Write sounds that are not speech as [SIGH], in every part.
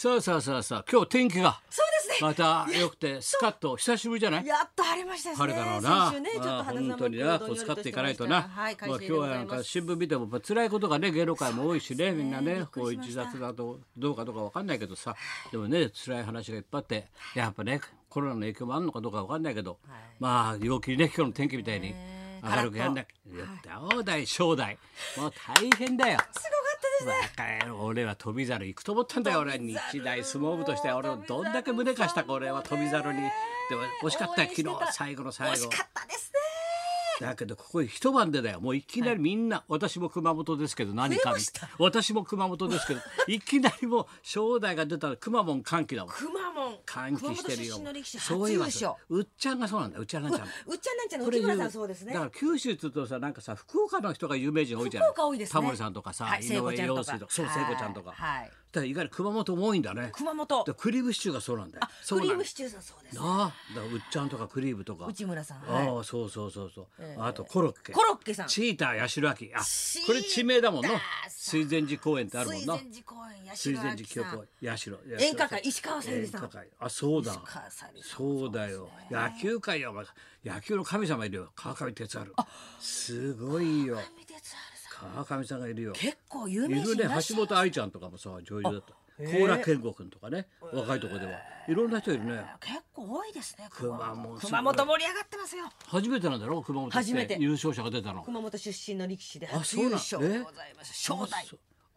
さあさあさあさあ今日天気が。そうですね。また良くてスカッと久しぶりじゃない？やっと晴れましたですね。晴れたのな、先週ね、ちょっと本当になこう使っていかないとな、はい、まあ、今日はなんか新聞見てもやっぱ辛いことがね芸能界も多いしねみんなびねこう自殺だとどうかとかわかんないけどさ。でもね辛い話がいっぱいあってやっぱねコロナの影響もあるのかどうかわかんないけど、まあ陽気にね今日の天気みたいに明るくやんなきゃ。大大正代もう大変だよ。すごか俺は飛び猿行くと思ったんだよ。俺日大相撲部として。俺はどんだけ胸貸したか俺は飛び猿に。でも惜しかったよ。昨日最後の最後。惜しかったですね。だけどここ一晩でだよ。もういきなりみんな、私も熊本ですけど何か私も熊本ですけど [LAUGHS] いきなりもう正代が出たら熊本歓喜だもん。くまモン。歓喜してるよ。そういえば。う。っちゃんがそうなんだうっちゃんなんちゃん。うっちゃんなんちゃん。の内村さんそうですね。だか。ら九州って言うとさなんかさ福岡の人が有名人多いじゃん福岡多いですね。タモリさんとかさ、はい井上陽水とかそうはい聖子ちゃんとか、はいだから意外に熊本も多いんだね。熊本。で。クリームシチューがそうなんだよ。そうなんだクリームシチューさんそうです。なあだからうっちゃんとかクリームとか。内村さん。はい。ああそうそうそうそう、あとコロッケ。コロッケさん。チーター八代亜紀。あチーこれ地名だもんな。さん水前寺公園ってあるもんな。水前寺公園、八水前代亜紀さん。寺公園。八代演歌界石川さゆりさん。演歌界あそうだ。石川さゆりさんそうだよ。野球界よお前野球の神様いるよ。川上哲治。すごいよ。見てつあるさん川上さんがいるよ。結構有い名人るねい。る橋本愛ちゃんとかもさ女優だった。高良健吾君とかね若いとこでは。いろんな人いるね。結構多いですね。熊本。熊本。盛り上がってますよ。初めてなんだろ？熊本初めて。優勝者が出たの。熊本出身の力士であ初優勝でえございます。正代。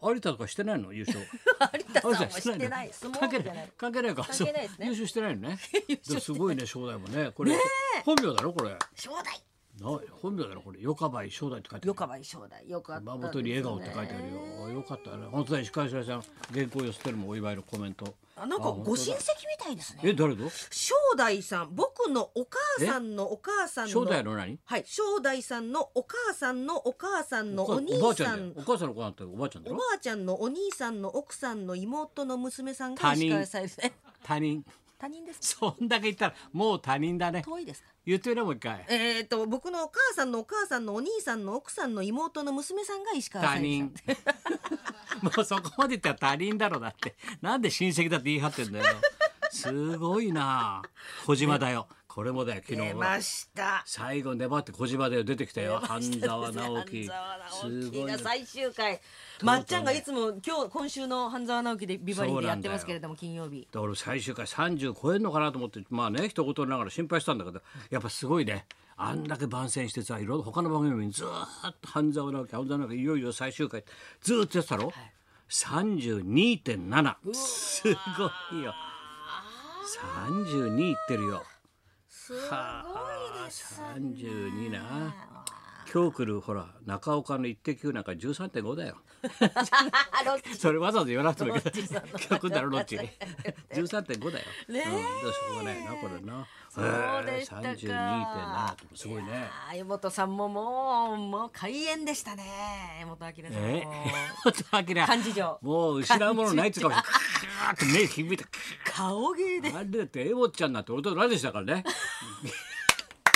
有田とかしてないの？優勝。[LAUGHS] 有田さんは有田してない。相関係ない。関係ない。か関係ないですね。優勝してないのね。[LAUGHS] すごいね正代もね。これ本名だろ？これ。な正代。本名だろこれ。よかばい正代って書いてある横ば正代。よかったですね。に笑顔って書いてあるよ。よかったね。本当だ石川さん原稿寄せてるもんお祝いのコメント。あなんかご親戚みたいですね。え誰と正代さん、僕のお母さんのお母さんの。正代の何？はい、正代さんのお母さんのお母さんのお兄おばあちゃさんんだよお母さんの子なんておばあちゃんだろ？おばあちゃんのお兄さんの奥さんの妹の娘さんが石川さゆりえ他人他人ですか？そんだけ言ったらもう他人だね。遠いですか？言ってみろもう一回。えー、と僕のお母さんのお母さんのお兄さんの奥さんの妹の娘さんが石川さ他ん。人。[LAUGHS] もうそこまで言ったら他人だろうだって。なんで親戚だって言い張ってんだよ。すごいな。小島だよこれもだよ昨日出ました。最後粘って小島だよ出てきたよ。半沢直半樹すごい最終回。とまっちゃんがいつも今日今週の半沢直樹でビバリーでやってますけれども金曜日。だから俺最終回30超えるのかなと思ってまあね一言ながら心配したんだけどやっぱすごいね。あんだけ番宣してさいろいろ他の番組にずーっと半沢直樹半沢直樹いよいよ最終回ずーっとやってたろ、32.7すごいよ。32いってるよすごいですね。32な。今日来るほら中岡の「イッテ Q!」なんか13.5だよ。あロッチ。それわざわざ言わなくてもいい。けど今日来んだろロッチ13.5だよ。ねえ。うん、どうしようがないなこれな。そうでしたか。へえ32.7ってすごいね江本さんももうもう開演でしたね。江本明さんも、え？本当明。幹事長もう失うものないっつうかーッて目ひびいて顔芸で。あれだってエモちゃんなんて俺と同じでしたからね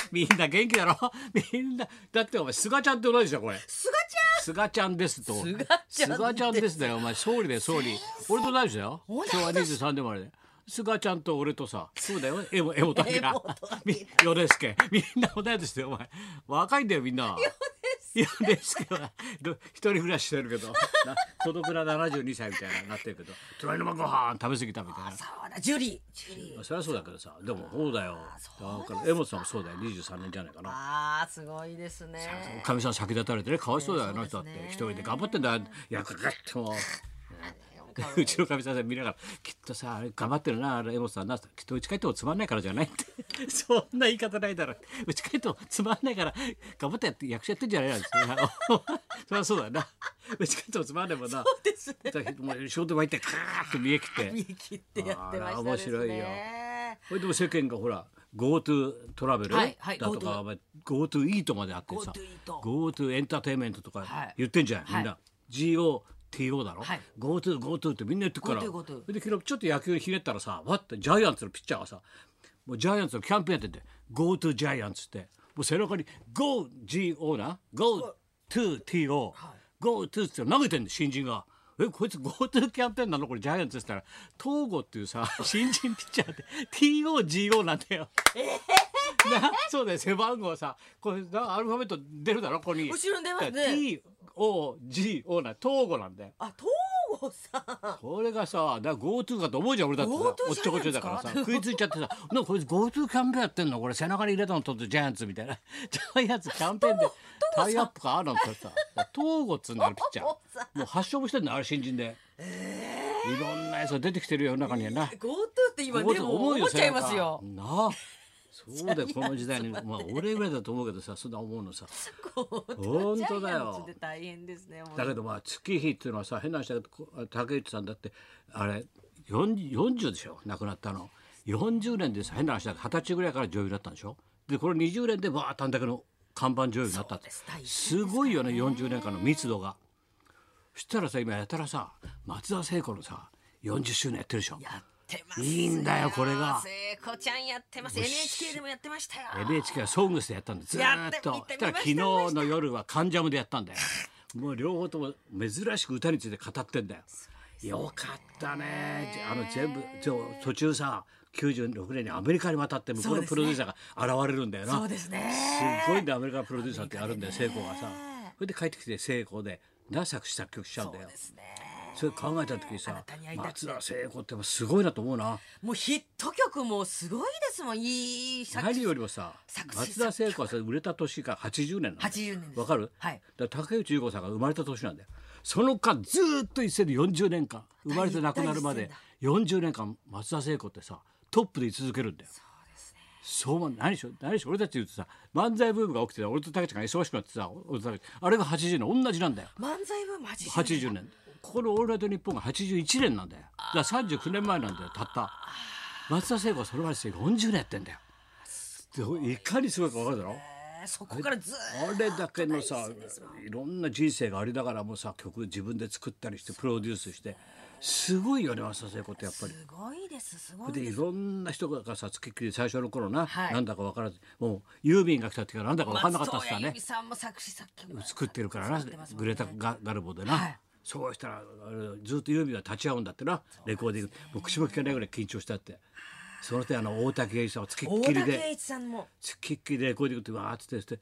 [LAUGHS] みんな元気だろ？[LAUGHS] みんなだってお前菅ちゃんって同じでしょこれ。菅菅ちゃんですと。菅ちゃんです。菅ちゃんですだよお前。総理だよ総理。俺と同じだよ。昭和23でもあれ。で菅ちゃんと俺とさそうだよ。エモエモタキラエモタみ米助みんな同い年だよお前。若いんだよみんな [LAUGHS] 米助はど一人暮らししてるけど。な孤独な72歳みたいになってるけど。隣の晩ご飯食べ過ぎたみたいな。そうだジュリー。ジュリー。そりゃそうだけどさでもそうだよ。だから江本さんもそうだよ。23年じゃないかな。あーすごいですね。かみさん先立たれてねかわいそうだよあの人だって。一人で頑張ってんだ役がってもう [LAUGHS] うちのかみさん見ながらきっとさ頑張ってるなあれ江本さんな。きっとうち帰ってもつまんないからじゃないって。[LAUGHS] そんな言い方ないだろ。うち帰ってもつまんないから頑張ってやって役者やってんじゃないなんて。いや [LAUGHS] そりゃそうだよな。うち帰ってもつまんないもんな。そうですね。もう仕事場行ってカーッと見え切って。見え切ってやってましたですね。面白いよ。これでも世間がほら GoTo トラベルだとか、まあ GoTo イートまであってさ GoTo エンターテインメントとかはい。言ってんじゃん、みんはな GOTO だろ、はい。GoTo GoTo ってみんな言ってるから。GoTo GoTo で昨日ちょっと野球ひねったらさわってジャイアンツのピッチャーがさもうジャイアンツのキャンペーンやってて GoTo ジャイアンツって。もう背中に GoGO な？GoToTO、GoTo って投げてんで新人が。えこいつ GoTo キャンペーンなの？これジャイアンツって言ったら。東郷っていうさ [LAUGHS] 新人ピッチャーで TOGO なんだよ。なそうだよ背番号さこれなアルファベット出るだろ？ここに。後ろに出ますね TOGO な東郷なんだよ。あ東郷さん。これがさだ GoTo かと思うじゃん俺だってさおっちょこちょいだからさ食いついちゃってさ「なんかこいつ GoTo キャンペーンやってんの？これ背中に入れたのとってジャイアンツ」みたいな。ジャイアンツキャンペーンでタイアップかあるのってさ東郷っつうんだピッチャー。もう発症もしてんのあれ新人で、いろんなやつが出てきてるよ中にはな。GoTo って今でもで思っちゃいますよ。なあそうだよ [LAUGHS] この時代に。まあ俺ぐらいだと思うけどさそんな思うのさ本当だよ。だけどまあ月日っていうのはさ変な話だけどこ竹内さんだってあれ40 40でしょ亡くなったの。40年でさ変な話だけど二十歳ぐらいから女優だったんでしょ。でこれ20年でバーッとあんだけの看板女優になったって。す。ごいよね40年間の密度が。そしたらさ今やたらさ松田聖子のさ40周年やってるでしょ。やってますいいんだよこれが。聖子ちゃんやってます。NHK でもやってましたよ。NHK は「ソングス」でやったんでずーっと。やってそしたら昨日の夜は「関ジャム」でやったんだよ。もう両方とも珍しく歌について語ってんだよ。よかったね。あの全部途中さ96年にアメリカに渡って向こうのプロデューサーが現れるんだよな。そうですね。すごいんだよアメリカのプロデューサーってあるんだよ聖子がさ。それで帰ってきて聖子でな作詞作曲しちゃうんだよ。ですねそれ考えた時さ松田聖子ってすごいなと思うな。もうヒット曲もすごいですもん。いい作何よりもさ松田聖子はさ売れた年が80年なんだよ。80年わかる、はい。だから竹内結子さんが生まれた年なんだよ。その間ずーっと一斉で40年間生まれて亡くなるまで40年間松田聖子ってさトップで居続けるんだよ。そう何でしょ何でしょ俺たち言うとさ漫才ブームが起きてた俺と竹内が忙しくなってさ俺あれが80年同じなんだよ。漫才ブーム80 80年ここの「オールナイトニッポン」が81年なんだよ。だから39年前なんだよたった。松田聖子はそれまでして40年やってんだよ。でいかにすごいか分かるだろ？えーそこからずあれだけのさいろんな人生がありながらもさ曲自分で作ったりしてプロデュースしてすごいよね松田聖子ってやっぱり。すごいですすごいでいろんな人がさ付きっきり最初の頃な、はい。なんだか分からずもう郵便が来た時はなんだか分かんなかったっすからね。作詞作曲作ってるからな、グレタガガルボでな、はいそうしたらずっと郵便が立ち会うんだってな。レコーディング。もう口も聞かないぐらい緊張したって。その手あの大竹栄一さんは付きっ大きりで。竹栄一さんも。付きっきりでレコーディングってわーっつってして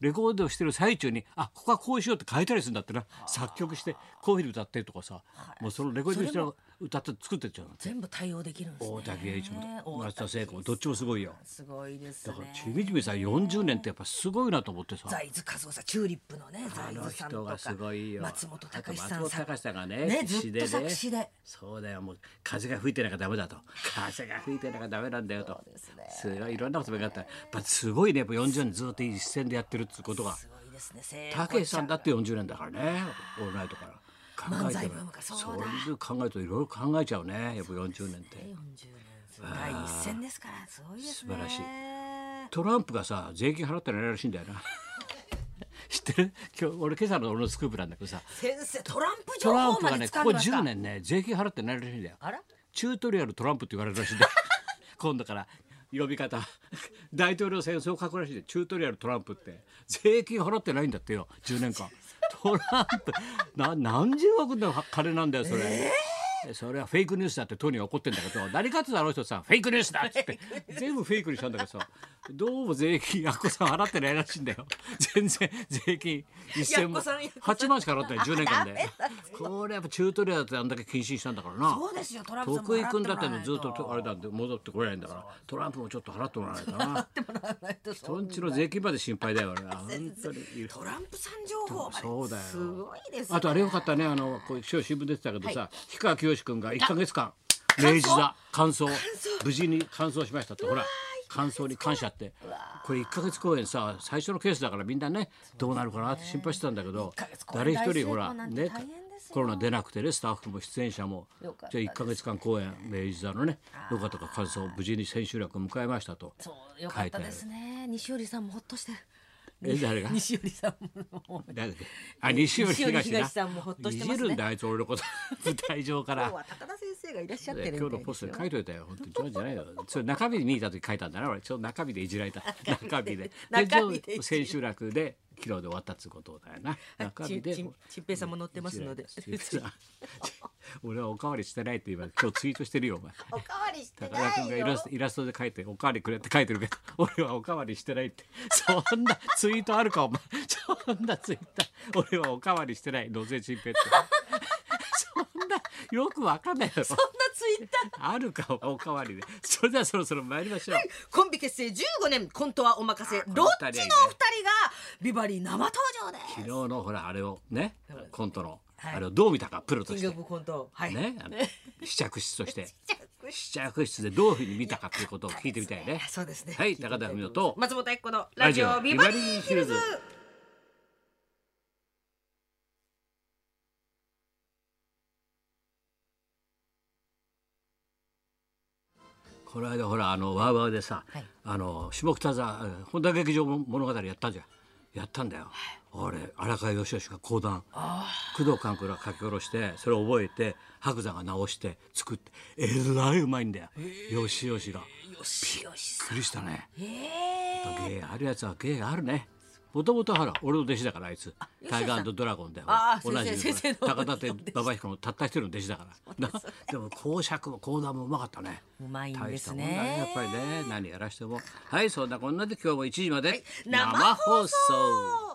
レコードをしてる最中にあここはこうしようって変えたりするんだってな。作曲してこういうふうに歌ってるとかさ、もうそのレコーディングしてる歌って作ってっちゃうの。全部対応できるんですね。大竹栄一も大松田聖子も竹どっちもすごいよ。すごいですね。だからちびちびさん40年ってやっぱすごいなと思ってさ。財津和夫さんチューリップのね財津さんとかごいよ。松本隆さん松本隆さんがねねずっと作詞で。そうだよもう風が吹いてなきゃダメだと。風が吹いてなきゃダメなんだよと。そうですね。すごいいろんなことがあった。やっぱすごいねやっぱ40年ずっと一線でやってるってことが。すごいですね。聖子たけしさんだって40年だからねオールナイトから考えてみ漫才ブームか。そうだ。そういう考えるといろいろ考えちゃうね。やっぱ40年って。40年。第一線ですから。すごいですね。素晴らしい。トランプがさ税金払ってないらしいんだよな。[LAUGHS] 知ってる？今日俺今朝の俺のスクープなんだけどさ。先生トランプト情報までランプがねここ掴んでました。10年ね税金払ってないらしいんだよ。あら？チュートリアルトランプって言われるらしいんだよ。[LAUGHS] 今度から呼び方。大統領選そう書くらしいでチュートリアルトランプって。税金払ってないんだってよ。10年間トランプな何十億の金なんだよそれ。それはフェイクニュースだってトニーは怒ってんだけど何かってあの人さフェイクニュースだっつって全部フェイクにしたんだけどさどうも税金やっこさん払ってないらしいんだよ。全然税金一銭もやっこさんやっこさん8万しか払ってない10年間で。[LAUGHS] これやっぱチュートリアルってあんだけ禁止にしたんだからな。そうですよトランプさんも徳井君だってずっとあれなんで戻ってこれないんだから。トランプもちょっと払ってもらわないとな。そんちの税金まで心配だよ俺は。本当に。トランプさん情報。そうだよ。すごいですね。あとあれよかったね。あのこう今日新聞出てたけどさ、氷川きよし君が1か月間明治座完走無事に完走しましたってほら完走に感謝って。これ1か月公演さ最初のケースだからみんなねどうなるかなって心配してたんだけど誰一人ほらねコロナ出なくてねスタッフも出演者もじゃあ1か月間公演明治座のねよかったか完走無事に千秋楽を迎えましたと。そうよかったですね。西織さんもほっとして。るえ誰が？西織さんも誰だっけあ西寄東な東さんもほっとしてますね。いじるんだあいつ俺のこと。舞台上から今日は高田先生生がいらっしゃってる今日のポストに書いといたよ。本当に冗談じゃないよ。[LAUGHS] それ中日に見た時書いたんだな俺。ちょっと中日でいじられた。[LAUGHS] 中日で。[LAUGHS] 中日で。千秋楽で昨日で終わったっつうことだよな。中日で。ちちちんぺいさんも載ってますので。俺はおかわりしてないって今今日ツイートしてるよお前。おかわりして高田君がイラストイラストで書いて「おかわりくれ」って。書いてるけど俺はおかわりしてないって。そんなツイートあるかお前。そんなツイッター俺はおかわりしてない。野瀬ちんぺいって [LAUGHS] よくわかんないだろ。そんなツイッター。あるかおかわりで。それではそろそろ参りましょう。コンビ結成15年。コントはお任せ。ロッチのお二人がビバリー生登場です。昨日のほらあれをねコントのはい。あれをどう見たかプロとして。コント。はい。ね [LAUGHS] 試着室として。試着室。でどういうふうに見たかっていうことを聞いてみたいね。そうですね。はい高田文夫と松本明子のラジオビバリーヒルズビバリーヒルズこの間ほらあのワーワーでさ、はい。あの下北沢えー本田劇場物語やったじゃん。やったんだよ、あれ荒川義義が講談工藤官九郎が書き下ろしてそれを覚えて白山が直して作ってえらいうまいんだよ。義義が。よしよしびっくりしたね。えやっぱ芸あるやつは芸あるねもともとほら俺の弟子だからあいつ。タイガードラゴンだよ。同じ高田って馬場彦のたった一人の弟子だから。なでも講釈も講談もうまかったね。うまいんです大したもんだねやっねぱりね。何やらしても。はいそんなこんなで今日も1時まで生放送